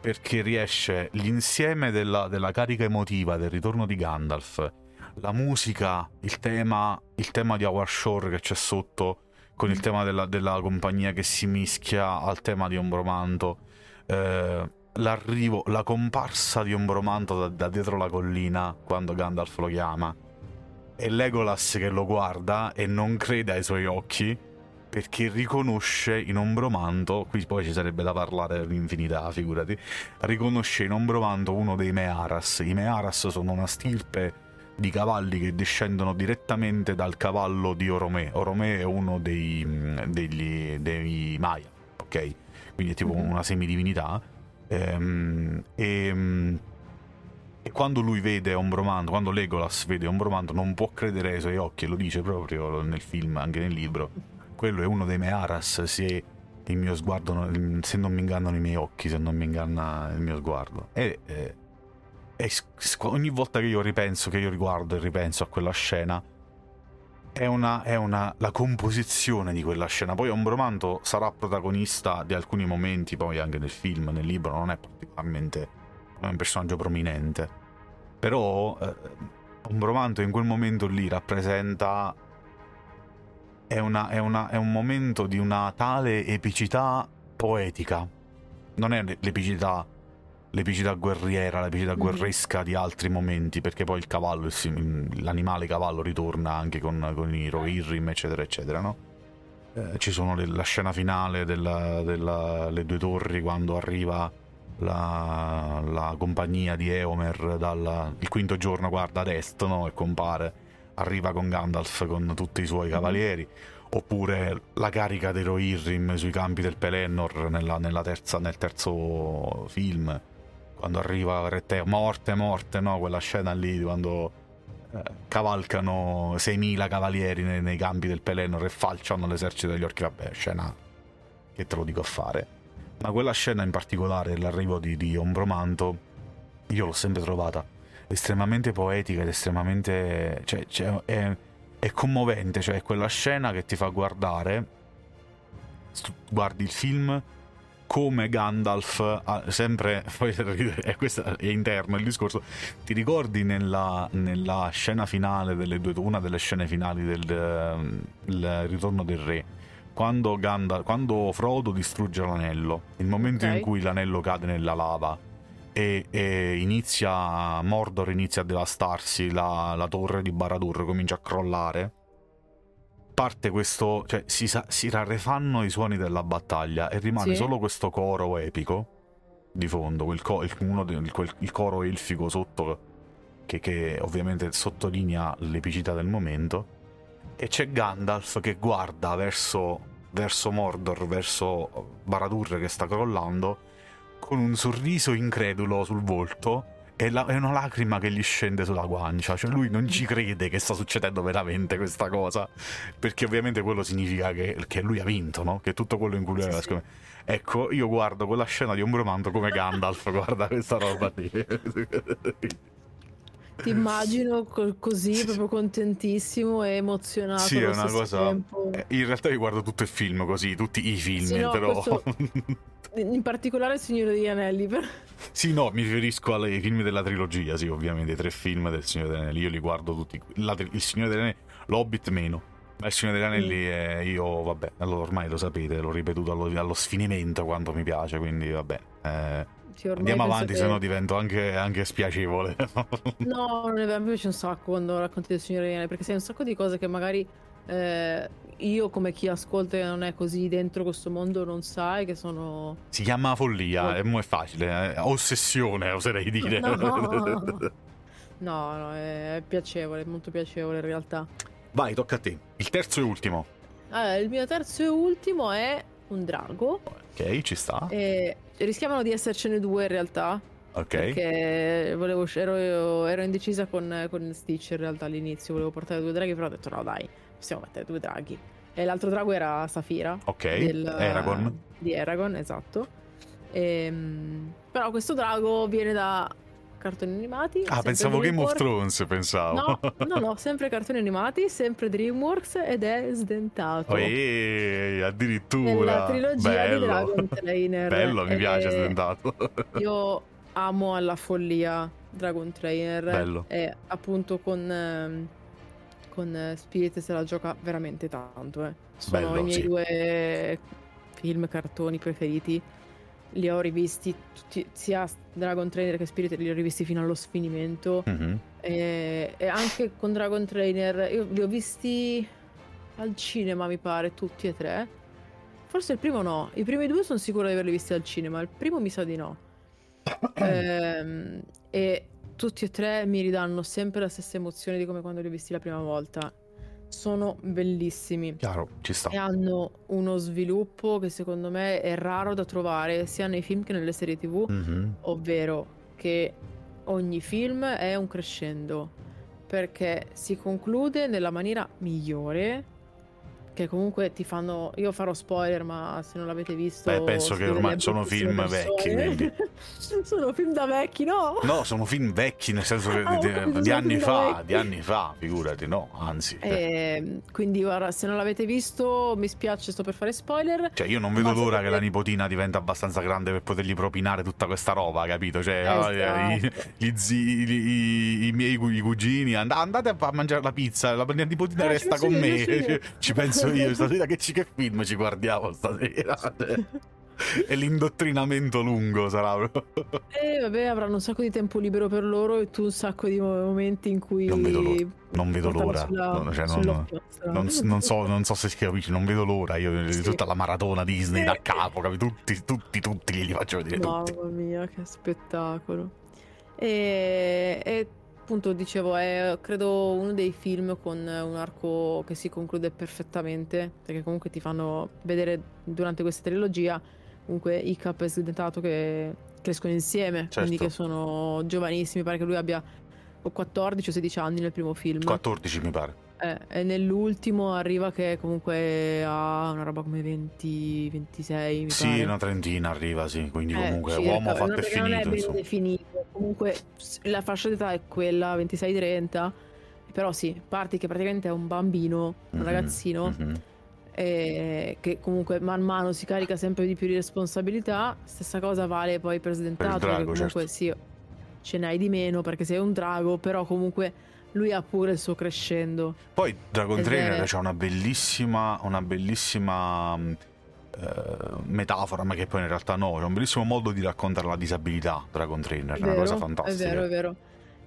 Perché riesce l'insieme della, della carica emotiva del ritorno di Gandalf, la musica, il tema, il tema di Howard Shore che c'è sotto, con il tema della, della compagnia che si mischia al tema di Ombromanto. Eh, l'arrivo, la comparsa di Ombromanto da, da, dietro la collina quando Gandalf lo chiama. E Legolas che lo guarda e non crede ai suoi occhi perché riconosce in Ombromanto, qui poi ci sarebbe da parlare all'infinità, figurati, riconosce in Ombromanto uno dei Mearas. I Mearas sono una stirpe di cavalli che discendono direttamente dal cavallo di Oromè. Oromè è uno dei, degli, dei Maya, ok? Quindi è tipo mm-hmm. una semidivinità Ehm, e, ehm, e, quando lui vede Ombromanto, quando Legolas vede Ombromanto, non può credere ai suoi occhi, lo dice proprio nel film, anche nel libro. Quello è uno dei Mearas, se il mio sguardo, se non mi ingannano i miei occhi, se non mi inganna il mio sguardo. E, e, e ogni volta che io ripenso, che io riguardo e ripenso a quella scena, è una, è una, la composizione di quella scena. Poi Ombromanto sarà protagonista di alcuni momenti, poi anche nel film, nel libro, non è particolarmente un personaggio prominente. Però eh, Ombromanto in quel momento lì rappresenta... È è, una, è, una, è un momento di una tale epicità poetica. Non è l'epicità l'epicità guerriera, l'epicità mm. guerresca di altri momenti, perché poi il cavallo, l'animale cavallo ritorna anche con, con i Rohirrim, eccetera, eccetera, no? Eh, ci sono le, la scena finale delle due torri quando arriva la, la compagnia di Eomer dal il quinto giorno, guarda ad est, no? E compare, arriva con Gandalf con tutti i suoi mm. cavalieri. Oppure la carica dei Rohirrim sui campi del Pelennor nella, nella terza, nel terzo film quando arriva Rete, morte, morte, no? Quella scena lì quando eh, cavalcano 6.000 cavalieri nei, nei, campi del Pelennor e falciano l'esercito degli orchi. Vabbè, scena che te lo dico a fare. Ma quella scena in particolare, l'arrivo di, di Ombromanto, io l'ho sempre trovata estremamente poetica ed estremamente... Cioè, cioè, è, è commovente, cioè è quella scena che ti fa guardare, guardi il film come Gandalf, sempre, poi è, questo è interno il discorso, ti ricordi nella, nella scena finale delle due, una delle scene finali del Ritorno del Re, quando, Gandalf, quando Frodo distrugge l'anello, il momento okay. in cui l'anello cade nella lava e, e, inizia, Mordor inizia a devastarsi, la, la torre di Baradur comincia a crollare, parte questo, cioè si, si rarefanno i suoni della battaglia e rimane sì. solo questo coro epico di fondo, quel, co- il, del, quel, il coro elfico sotto che, che, ovviamente sottolinea l'epicità del momento e c'è Gandalf che guarda verso, verso Mordor, verso Baradur che sta crollando con un sorriso incredulo sul volto è, la, è, una lacrima che gli scende sulla guancia. Cioè, lui non ci crede che sta succedendo veramente questa cosa. Perché ovviamente quello significa che, che lui ha vinto, no? Che tutto quello in cui lui aveva sì. Ecco, io guardo quella scena di Ombromanto come Gandalf, guarda questa roba lì. Ti immagino così, proprio contentissimo e emozionato. Sì, è una cosa. Tempo. Eh, in realtà io guardo tutto il film così, tutti i film, sì, no, però. Questo... In particolare il Signore degli Anelli. Per... Sì, no, mi riferisco ai film della trilogia, sì, ovviamente, i tre film del Signore degli Anelli. Io li guardo tutti. La, il Signore degli Anelli, l'Hobbit meno. Ma il Signore degli Anelli mm. è io, vabbè, allora ormai lo sapete, l'ho ripetuto allo, allo sfinimento quanto mi piace, quindi vabbè. Eh, sì, andiamo avanti, che... se no divento anche, anche spiacevole. no, non è vero, mi piace un sacco quando racconti del Signore Anelli, perché sei un sacco di cose che magari eh, io come chi ascolta e non è così dentro questo mondo non sai che sono... Si chiama follia, oh. è, è facile, eh? ossessione oserei dire. No. no, no, è piacevole, è molto piacevole in realtà. Vai, tocca a te. Il terzo e ultimo. Allora, il mio terzo e ultimo è un drago. Ok, ci sta. E rischiavano di essercene due in realtà. Ok. Perché volevo, ero, ero indecisa con, con Stitch in realtà all'inizio, volevo portare due draghi, però ho detto no dai, possiamo mettere due draghi. E l'altro drago era Safira. Ok, del, Eragon. Di Eragon, esatto. E, ehm, però questo drago viene da cartoni animati. Ah, pensavo Game of Thrones, pensavo. No, no, no, sempre cartoni animati, sempre DreamWorks ed è sdentato. Oh, ehi, addirittura. La trilogia Bello. di Dragon Trainer. Bello, mi piace sdentato. Io amo alla follia Dragon Trainer. Bello. E appunto con... Ehm, con Spirit se la gioca veramente tanto. Eh. Sono Bello, i miei sì. due film, cartoni preferiti. Li ho rivisti tutti, sia Dragon Trainer che Spirit, li ho rivisti fino allo sfinimento. Mm-hmm. E, e, anche con Dragon Trainer, io li ho visti al cinema, mi pare, tutti e tre. Forse il primo no, i primi due sono sicuro di averli visti al cinema, il primo mi sa di no. ehm, e tutti e tre mi ridanno sempre la stessa emozione di come quando li ho visti la prima volta. Sono bellissimi. Chiaro, ci sta. E hanno uno sviluppo che secondo me è raro da trovare sia nei film che nelle serie TV, mm-hmm. ovvero che ogni film è un crescendo perché si conclude nella maniera migliore che comunque ti fanno io farò spoiler ma se non l'avete visto Beh, penso che ormai sono film vecchi quindi sono film da vecchi, no? No, sono film vecchi, nel senso che ah, di, di anni fa, di anni fa, figurati, no, anzi. Eh, quindi, guarda, se non l'avete visto, mi spiace, sto per fare spoiler. Cioè, io non vedo l'ora che la nipotina diventa abbastanza grande per potergli propinare tutta questa roba, capito? Cioè, esatto. i, gli zii, i, i, miei i cugini, and- andate a mangiare la pizza, la mia nipotina ah, resta con me. Io, ci penso io, stasera che, ci, che film ci guardiamo stasera? e l'indottrinamento lungo sarà. e vabbè, avranno un sacco di tempo libero per loro e tu un sacco di momenti in cui. Non vedo l'ora. Non vedo l'ora. Sulla, cioè, non, non, non, so, non so se capisci, non vedo l'ora. Io sì. tutta la maratona Disney da capo, capi? Tutti, tutti, tutti li faccio vedere. Mamma tutti. mia, che spettacolo. E, e appunto dicevo, è credo uno dei film con un arco che si conclude perfettamente, perché comunque ti fanno vedere durante questa trilogia comunque Icap e Sdentato che crescono insieme, certo. quindi che sono giovanissimi, pare che lui abbia 14 o 16 anni nel primo film. 14 mi pare. Eh, e nell'ultimo arriva che comunque ha una roba come 20, 26. Mi sì, pare. una trentina arriva, sì. Quindi eh, comunque circa, uomo fatto e finito. Non è ben insomma. definito. Comunque la fascia d'età è quella 26-30. Però sì, parti che praticamente è un bambino, un mm-hmm, ragazzino. Mm-hmm eh, che comunque man mano si carica sempre di più di responsabilità. Stessa cosa vale poi per Sdentato, per drago, comunque certo. sì, ce n'hai di meno perché sei un drago, però comunque lui ha pure il suo crescendo. Poi Dragon Ed Trainer è... c'ha una bellissima, una bellissima eh, metafora, ma che poi in realtà no, c'è un bellissimo modo di raccontare la disabilità Dragon Trainer, è, una cosa fantastica. È vero, è vero.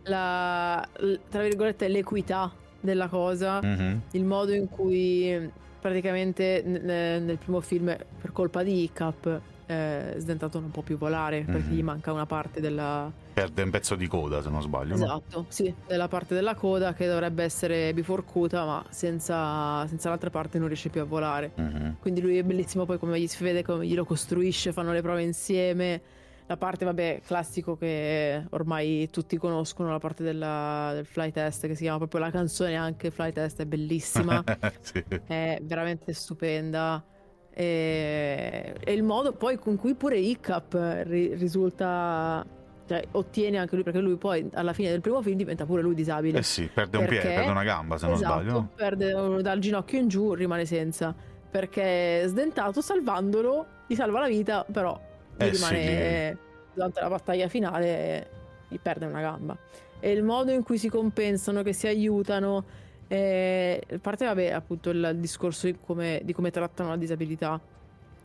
La, tra virgolette, l'equità della cosa, mm-hmm. il modo in cui praticamente nel, nel primo film per colpa di Hiccup eh, Sdentato non può più volare perché mm-hmm. gli manca una parte della... Perde un pezzo di coda se non sbaglio. Esatto, no? sì, della parte della coda che dovrebbe essere biforcuta ma senza, senza l'altra parte non riesce più a volare. Mm-hmm. Quindi lui è bellissimo poi come gli si vede, come glielo costruisce, fanno le prove insieme la parte, vabbè, classico che ormai tutti conoscono, la parte della, del fly test che si chiama proprio la canzone anche fly test, è bellissima, sì. è veramente stupenda. E, e, il modo poi con cui pure Hiccup ri, risulta cioè, ottiene anche lui perché lui poi alla fine del primo film diventa pure lui disabile. Eh sì perde un piede perde una gamba se non esatto, sbaglio. perde dal ginocchio in giù rimane senza. Perché sdentato salvandolo gli salva la vita però eh, rimane sì. durante la battaglia finale gli perde una gamba e il modo in cui si compensano che si aiutano eh, a parte vabbè appunto il discorso di come, di come trattano la disabilità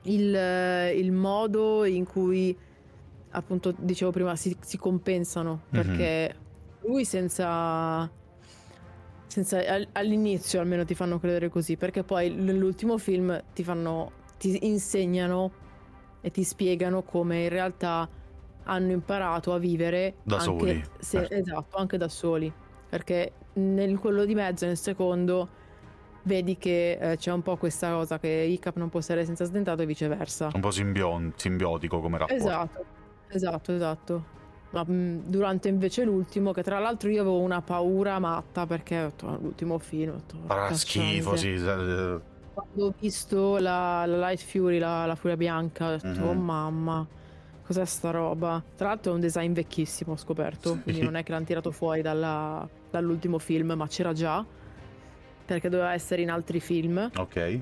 il, il, modo in cui appunto dicevo prima si, si compensano mhm. perché mm-hmm. lui senza senza, all'inizio almeno ti fanno credere così perché poi nell'ultimo film ti fanno ti insegnano e ti spiegano come in realtà hanno imparato a vivere da anche soli. Se, certo. Esatto, anche da soli. Perché nel quello di mezzo, nel secondo, vedi che eh, c'è un po' questa cosa che Icap non può essere senza sdentato e viceversa. Un po' simbion- simbiotico come rapporto. Esatto, esatto, esatto. Ma mh, durante invece l'ultimo, che tra l'altro io avevo una paura matta perché detto, l'ultimo film. Farà schifo, sì quando ho visto la, la Light Fury, la, la, Furia Bianca, ho detto, mm-hmm. oh mamma, cos'è sta roba? Tra l'altro è un design vecchissimo, ho scoperto, sì. quindi non è che l'hanno tirato fuori dalla, dall'ultimo film, ma c'era già, perché doveva essere in altri film. Ok.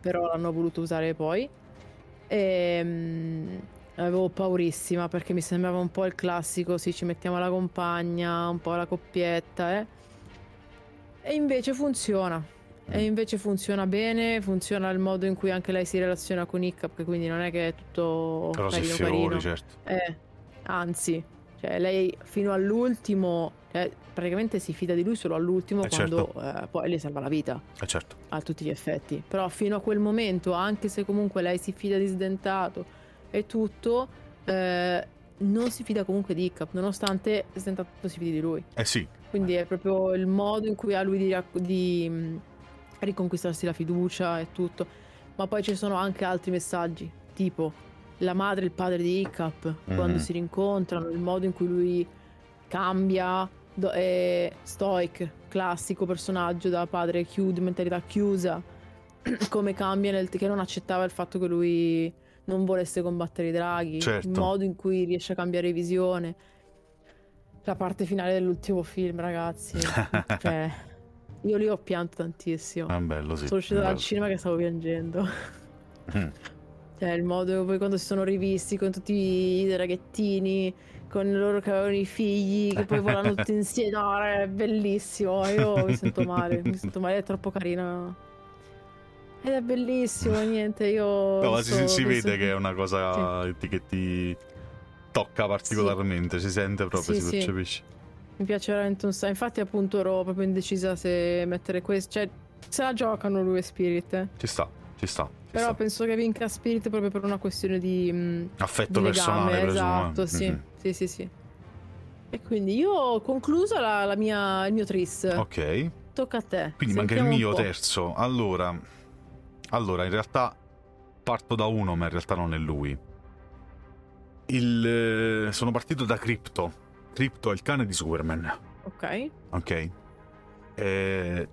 Però l'hanno voluto usare poi. E... Ehm, avevo paurissima perché mi sembrava un po' il classico, sì, ci mettiamo la compagna, un po' la coppietta, eh. E invece funziona e invece funziona bene, funziona il modo in cui anche lei si relaziona con Hiccup, quindi non è che è tutto Però carino, fiori, carino. certo. Eh, anzi, cioè lei fino all'ultimo, eh, praticamente si fida di lui solo all'ultimo eh quando certo. eh, poi le salva la vita. Eh certo. A tutti gli effetti. Però fino a quel momento, anche se comunque lei si fida di Sdentato e tutto, eh, non si fida comunque di Hiccup, nonostante Sdentato si fidi di lui. Eh sì. Quindi è proprio il modo in cui ha lui di, di riconquistarsi la fiducia e tutto. Ma poi ci sono anche altri messaggi, tipo la madre e il padre di Hiccup, mm-hmm. quando si rincontrano, il modo in cui lui cambia, do- è stoic, classico personaggio da padre chiuso, mentalità chiusa, come cambia nel, che non accettava il fatto che lui non volesse combattere i draghi, certo. il modo in cui riesce a cambiare visione. La parte finale dell'ultimo film, ragazzi. cioè, io lì ho pianto tantissimo. È bello, sì. Sono uscito dal cinema che stavo piangendo. Mm. Cioè, il modo poi quando si sono rivisti con tutti i raghettini, con loro che avevano i figli, che poi volano tutti insieme. No, è bellissimo. Io mi sento male, mi sento male, è troppo carina. Ed è bellissimo, niente, io... No, ma si, si vede che è una cosa sì. che ti tocca particolarmente, sì. si sente proprio, sì, si percepisce. Mi piace veramente un sacco. Infatti, appunto, ero proprio indecisa se mettere questo. Cioè, se la giocano lui e Spirit. Eh. Ci sta, ci sta. Però sta. penso che vinca Spirit proprio per una questione di mh, mm, affetto di personale. Legame, esatto, sì. Mm-hmm. sì, sì, sì. E quindi io ho concluso la, la mia, il mio tris. Ok. Tocca a te. Quindi manca il mio terzo. Allora, allora, in realtà parto da uno, ma in realtà non è lui. Il, sono partito da Crypto. Crypto è il cane di Superman. Ok. Ok. È,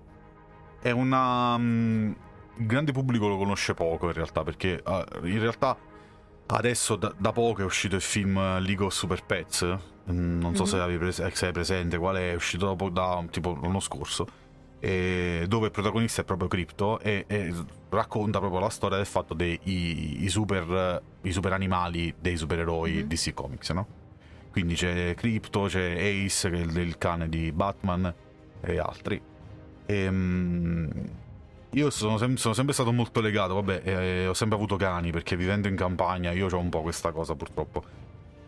è una. Um, il grande pubblico lo conosce poco in realtà, perché uh, in realtà adesso da, da, poco è uscito il film League of Super Pets. Mm, non so mm-hmm. se, avevi prese- se hai presente, quale è uscito dopo da tipo l'anno scorso eh, dove il protagonista è proprio Crypto e, e, racconta proprio la storia del fatto dei i super, i super animali dei supereroi mm-hmm. DC Comics, no? Quindi c'è Crypto, c'è Ace, che è il, il cane di Batman e altri. E, um, io sono, sem- sono, sempre stato molto legato, vabbè, eh, ho sempre avuto cani perché vivendo in campagna io ho un po' questa cosa purtroppo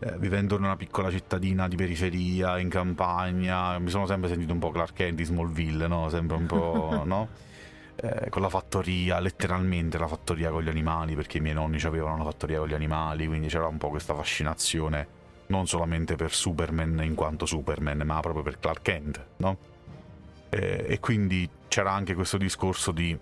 eh, vivendo in una piccola cittadina di periferia, in campagna, mi sono sempre sentito un po' Clark Kent di Smallville, no? Sempre un po', no? Eh, con la fattoria, letteralmente la fattoria con gli animali, perché i miei nonni avevano una fattoria con gli animali, quindi c'era un po' questa fascinazione non solamente per Superman in quanto Superman, ma proprio per Clark Kent, no? Eh, e quindi c'era anche questo discorso di,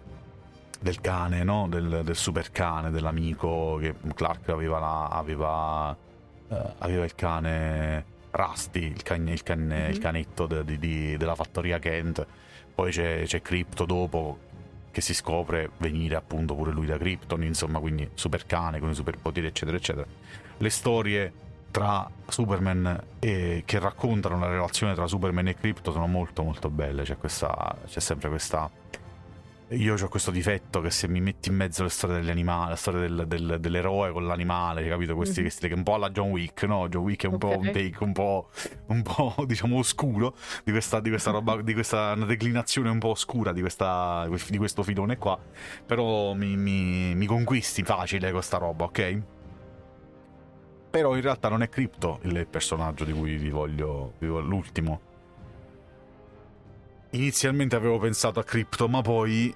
del cane, no? Del, del super cane, dell'amico che Clark aveva, la, aveva uh, aveva il cane Rusty, il, cane, il, cane, mm-hmm. il canetto de, de, de, della fattoria Kent. Poi c'è, c'è Crypto dopo che si scopre venire appunto pure lui da Krypton, insomma, quindi super cane con i superpoteri, eccetera, eccetera. Le storie tra Superman e che raccontano la relazione tra Superman e Crypto sono molto molto belle, c'è, questa, c'è sempre questa io ho questo difetto che se mi metti in mezzo le storie degli animali, la storia del, del, dell'eroe con l'animale, capito? Questi, mm-hmm. che, un po' alla John Wick, no? John Wick è un okay. po' un take un po', un po' diciamo oscuro di questa, di questa roba, di questa una declinazione un po' oscura di, questa, di questo filone qua. Però mi, mi, mi conquisti facile questa roba, ok? Però in realtà non è Crypto il personaggio di cui vi voglio, vi voglio l'ultimo inizialmente avevo pensato a Crypto, ma poi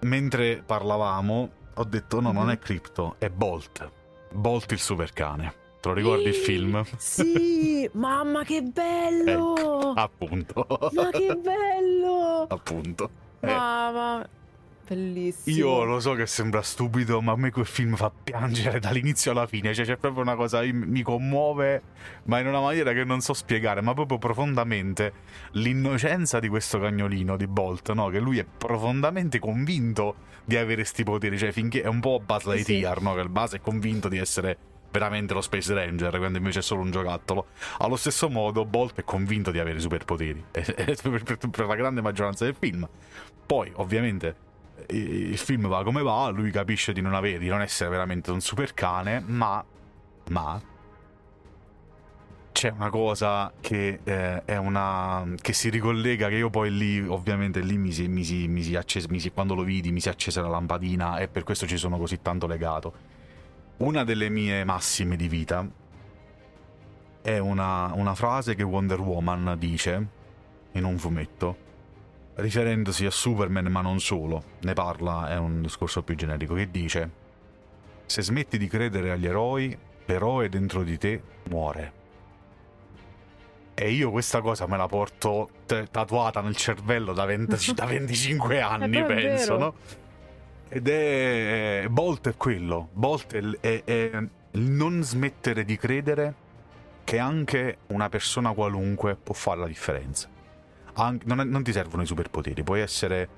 mentre parlavamo ho detto no, non è Crypto, è Bolt. Bolt il supercane. Te lo ricordi il film? Sì, mamma che bello! Ecco, appunto. Ma che bello! appunto. Mamma. Eh. Bellissimo. Io lo so che sembra stupido, ma a me quel film fa piangere dall'inizio alla fine. Cioè, c'è proprio una cosa, mi commuove, ma in una maniera che non so spiegare, ma proprio profondamente l'innocenza di questo cagnolino di Bolt, no? Che lui è profondamente convinto di avere sti poteri. Cioè, finché è un po' Buzz Lightyear, sì. no? Che il base è convinto di essere veramente lo Space Ranger, quando invece è solo un giocattolo. Allo stesso modo, Bolt è convinto di avere superpoteri. per la grande maggioranza del film. Poi, ovviamente il film va come va, lui capisce di non, avere, di non essere veramente un super cane, ma, ma c'è una cosa che eh, è una che si ricollega che io poi lì ovviamente lì mi si, mi si, mi si si, quando lo vidi mi si accese la lampadina e per questo ci sono così tanto legato. Una delle mie massime di vita è una, una frase che Wonder Woman dice in un fumetto riferendosi a Superman ma non solo, ne parla, è un discorso più generico, che dice se smetti di credere agli eroi, l'eroe dentro di te muore. E io questa cosa me la porto t- tatuata nel cervello da, 20, da 25 anni, penso, no? Ed è... Bolt è quello, Bolt è, è, è il non smettere di credere che anche una persona qualunque può fare la differenza anche, non, non, ti servono i superpoteri, puoi essere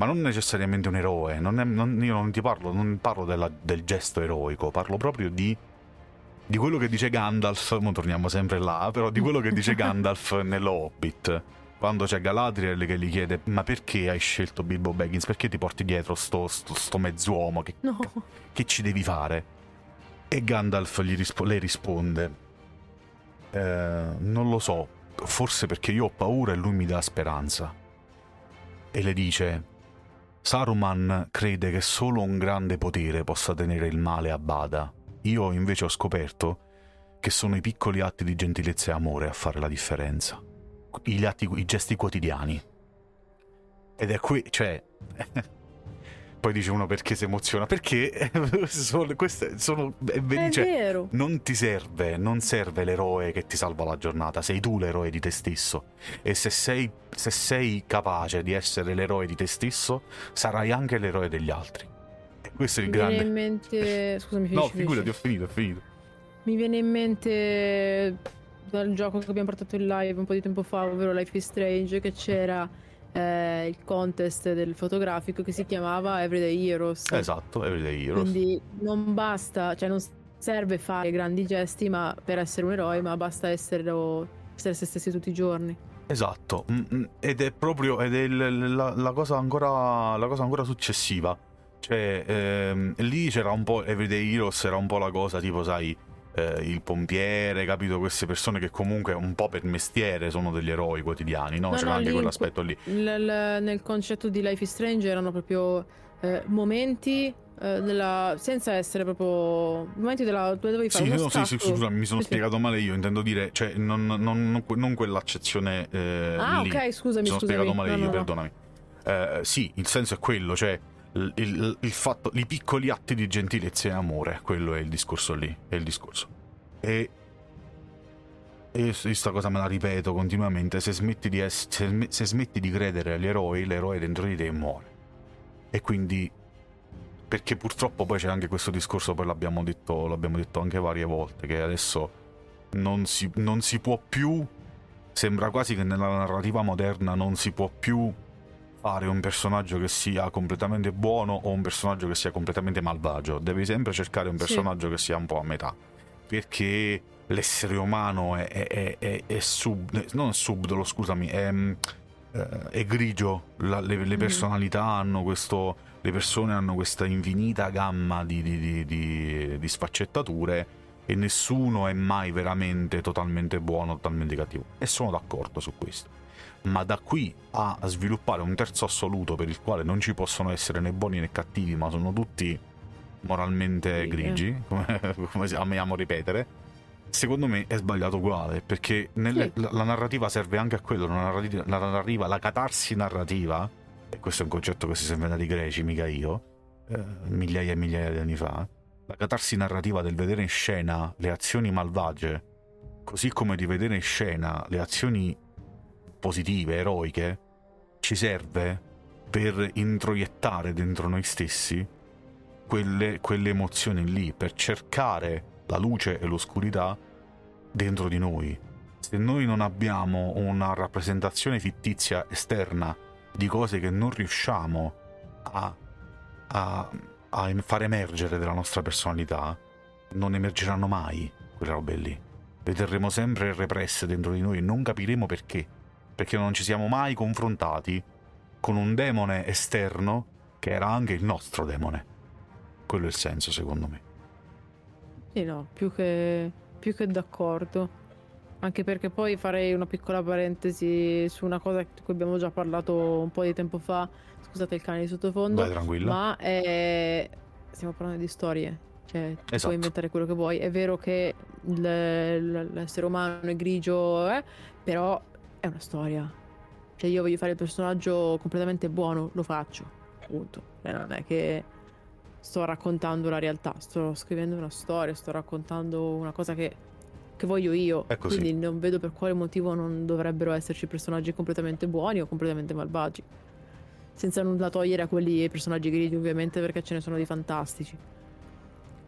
ma non necessariamente un eroe. Non è, non, io non ti parlo, non parlo della, del gesto eroico, parlo proprio di, di quello che dice Gandalf. Non torniamo sempre là, però di quello che dice Gandalf nello Hobbit. Quando c'è Galadriel che gli chiede: Ma perché hai scelto Bilbo Baggins? Perché ti porti dietro sto, sto, sto mezzuomo? Che, no. che, ci devi fare? E Gandalf rispo- le risponde: eh, Non lo so, forse perché io ho paura e lui mi dà speranza. E le dice: Saruman crede che solo un grande potere possa tenere il male a bada. Io invece ho scoperto che sono i piccoli atti di gentilezza e amore a fare la differenza. Atti, i gesti quotidiani. Ed è qui, cioè... Poi dice uno perché si emoziona. Perché sono, queste sono. È, cioè, vero. Non ti serve, non serve l'eroe che ti salva la giornata. Sei tu l'eroe di te stesso. E se sei, se sei capace di essere l'eroe di te stesso, sarai anche l'eroe degli altri. Questo è il Mi grande. Mi viene in mente. Scusami, finisci, No, figurati, ho finito, ho finito. Mi viene in mente dal gioco che abbiamo portato in live un po' di tempo fa, ovvero Life is Strange, che c'era eh, il contest del fotografico che si chiamava Everyday Heroes. Esatto, Everyday Heroes. Quindi non basta, cioè non serve fare grandi gesti ma per essere un eroe, ma basta essere, essere se stessi tutti i giorni. Esatto, mm, mm, ed è proprio ed è la, la, cosa ancora, la cosa ancora successiva. Cioè, ehm, lì c'era un po' Everyday Heroes, era un po' la cosa tipo, sai, eh, il pompiere, capito? Queste persone che comunque un po' per mestiere sono degli eroi quotidiani, no? no C'era no, anche quell'aspetto lì. L- l- nel concetto di Life is Strange erano proprio eh, momenti eh, della, senza essere proprio momenti della dove dovevi fare sì, no, sì, sì, scusami, mi sono sì, spiegato male io, intendo dire, cioè non, non, non, non quell'accezione eh, Ah, lì. ok, scusami, mi sono scusami. spiegato male no, io, perdonami. Eh, sì, il senso è quello, cioè il, il, fatto, i piccoli atti di gentilezza e amore, quello è il discorso lì, è il discorso. E, e questa cosa me la ripeto continuamente, se smetti di, ess- se, se smetti di credere agli eroi, l'eroe dentro di te muore. E quindi perché purtroppo poi c'è anche questo discorso, poi l'abbiamo detto, l'abbiamo detto anche varie volte, che adesso non si, non si, può più, sembra quasi che nella narrativa moderna non si può più fare un personaggio che sia completamente buono o un personaggio che sia completamente malvagio, devi sempre cercare un personaggio sì. che sia un po' a metà perché l'essere umano è, è, è, è sub, non subdolo, scusami, è, mm, eh, è grigio, La, le, le, mm. personalità hanno questo, le persone hanno questa infinita gamma di, di, di, di, sfaccettature e nessuno è mai veramente totalmente buono, totalmente cattivo. E sono d'accordo su questo. Ma da qui a sviluppare un terzo assoluto per il quale non ci possono essere né buoni né cattivi, ma sono tutti moralmente grigi, come, come amiamo ripetere, secondo me è sbagliato uguale, perché nelle, sì. la, la, narrativa serve anche a quello, la narrativa, la, narrativa, la catarsi narrativa, e questo è un concetto che si sembra dai greci, mica io, eh, migliaia e migliaia di anni fa, la catarsi narrativa del vedere in scena le azioni malvagie, così come di vedere in scena le azioni positive, eroiche, ci serve per introiettare dentro noi stessi quelle, quelle emozioni lì, per cercare la luce e l'oscurità dentro di noi. Se noi non abbiamo una rappresentazione fittizia esterna di cose che non riusciamo a, a, a far emergere dalla nostra personalità, non emergeranno mai quelle robe lì. Le terremo sempre represse dentro di noi e non capiremo perché. Perché non ci siamo mai confrontati con un demone esterno che era anche il nostro demone. Quello è il senso, secondo me. Sì, no, più che, più che d'accordo. Anche perché poi farei una piccola parentesi su una cosa di cui abbiamo già parlato un po' di tempo fa. Scusate il cane di sottofondo. Vai tranquilla. Ma è... stiamo parlando di storie. Cioè, esatto. puoi inventare quello che vuoi. È vero che l'essere umano è grigio, eh, però è una storia. Cioè, io voglio fare il personaggio completamente buono, lo faccio. Punto. E non è che sto raccontando la realtà, sto scrivendo una storia, sto raccontando una cosa che, che voglio io. È così. Quindi non vedo per quale motivo non dovrebbero esserci personaggi completamente buoni o completamente malvagi. Senza nulla togliere a quelli personaggi grigi, ovviamente, perché ce ne sono di fantastici.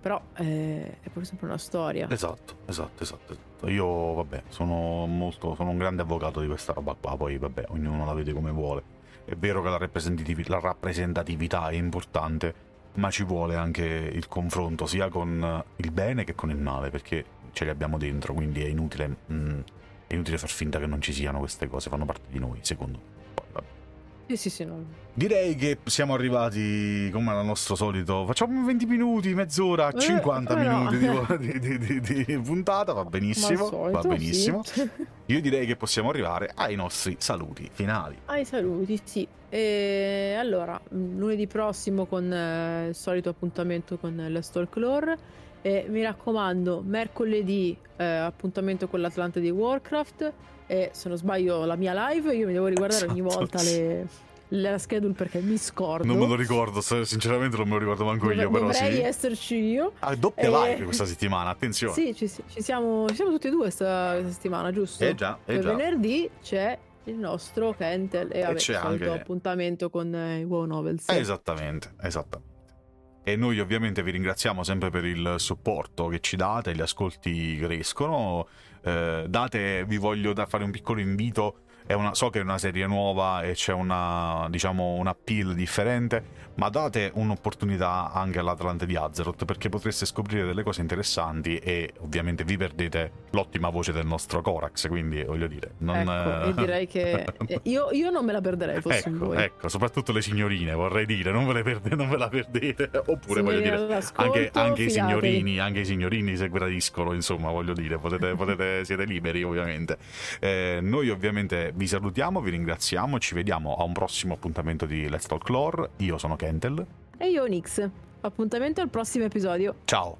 Però eh, è pure sempre una storia. Esatto, esatto, esatto, esatto. Io, vabbè, sono molto. sono un grande avvocato di questa roba qua. Poi, vabbè, ognuno la vede come vuole. è vero che la, rappresentativ- la rappresentatività è importante, ma ci vuole anche il confronto sia con il bene che con il male, perché ce li abbiamo dentro, quindi è inutile, mm, è inutile far finta che non ci siano queste cose, fanno parte di noi, secondo me. Sì, sì, sì, no. Direi che siamo arrivati come al nostro solito. Facciamo 20 minuti, mezz'ora, eh, 50 eh, minuti no. di, di, di, di, puntata. Va benissimo. Solito, va benissimo. Sì. Io direi che possiamo arrivare ai nostri saluti finali. Ai saluti, sì. E allora, lunedì prossimo con eh, il solito appuntamento con Let's Talk Lore. E mi raccomando, mercoledì eh, appuntamento con l'Atlante di Warcraft e se non sbaglio la mia live io mi devo riguardare esatto, ogni volta le, la schedule perché mi scordo. Non me lo ricordo, sinceramente non me lo ricordo manco Dov- io. Però dovrei sì. esserci io. Ah, doppia e... live questa settimana, attenzione. Sì, ci, ci, siamo, ci siamo tutti e due questa, questa settimana, giusto? Eh già, eh già. Venerdì c'è il nostro Kentel e, e c'è anche appuntamento con eh, i WoW Novels. esattamente, esattamente. E noi ovviamente vi ringraziamo sempre per il supporto che ci date, gli ascolti crescono. Eh, date, vi voglio fare un piccolo invito una, so che è una serie nuova e c'è una, diciamo, un appeal differente, ma date un'opportunità anche all'Atlante di Azeroth perché potreste scoprire delle cose interessanti e ovviamente vi perdete l'ottima voce del nostro Corax, quindi voglio dire... Non... Ecco, io direi che eh, io, io, non me la perderei, fossi ecco. Ecco, soprattutto le signorine, vorrei dire, non ve, perde, non ve la perdete, oppure voglio dire, anche, anche i signorini, anche i signorini se gradiscono, insomma, voglio dire, potete, potete, siete liberi ovviamente. Eh, noi ovviamente vi salutiamo, vi ringraziamo, ci vediamo a un prossimo appuntamento di Let's Talk Lore. Io sono Kentel. E io Nix. Appuntamento al prossimo episodio. Ciao.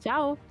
Ciao.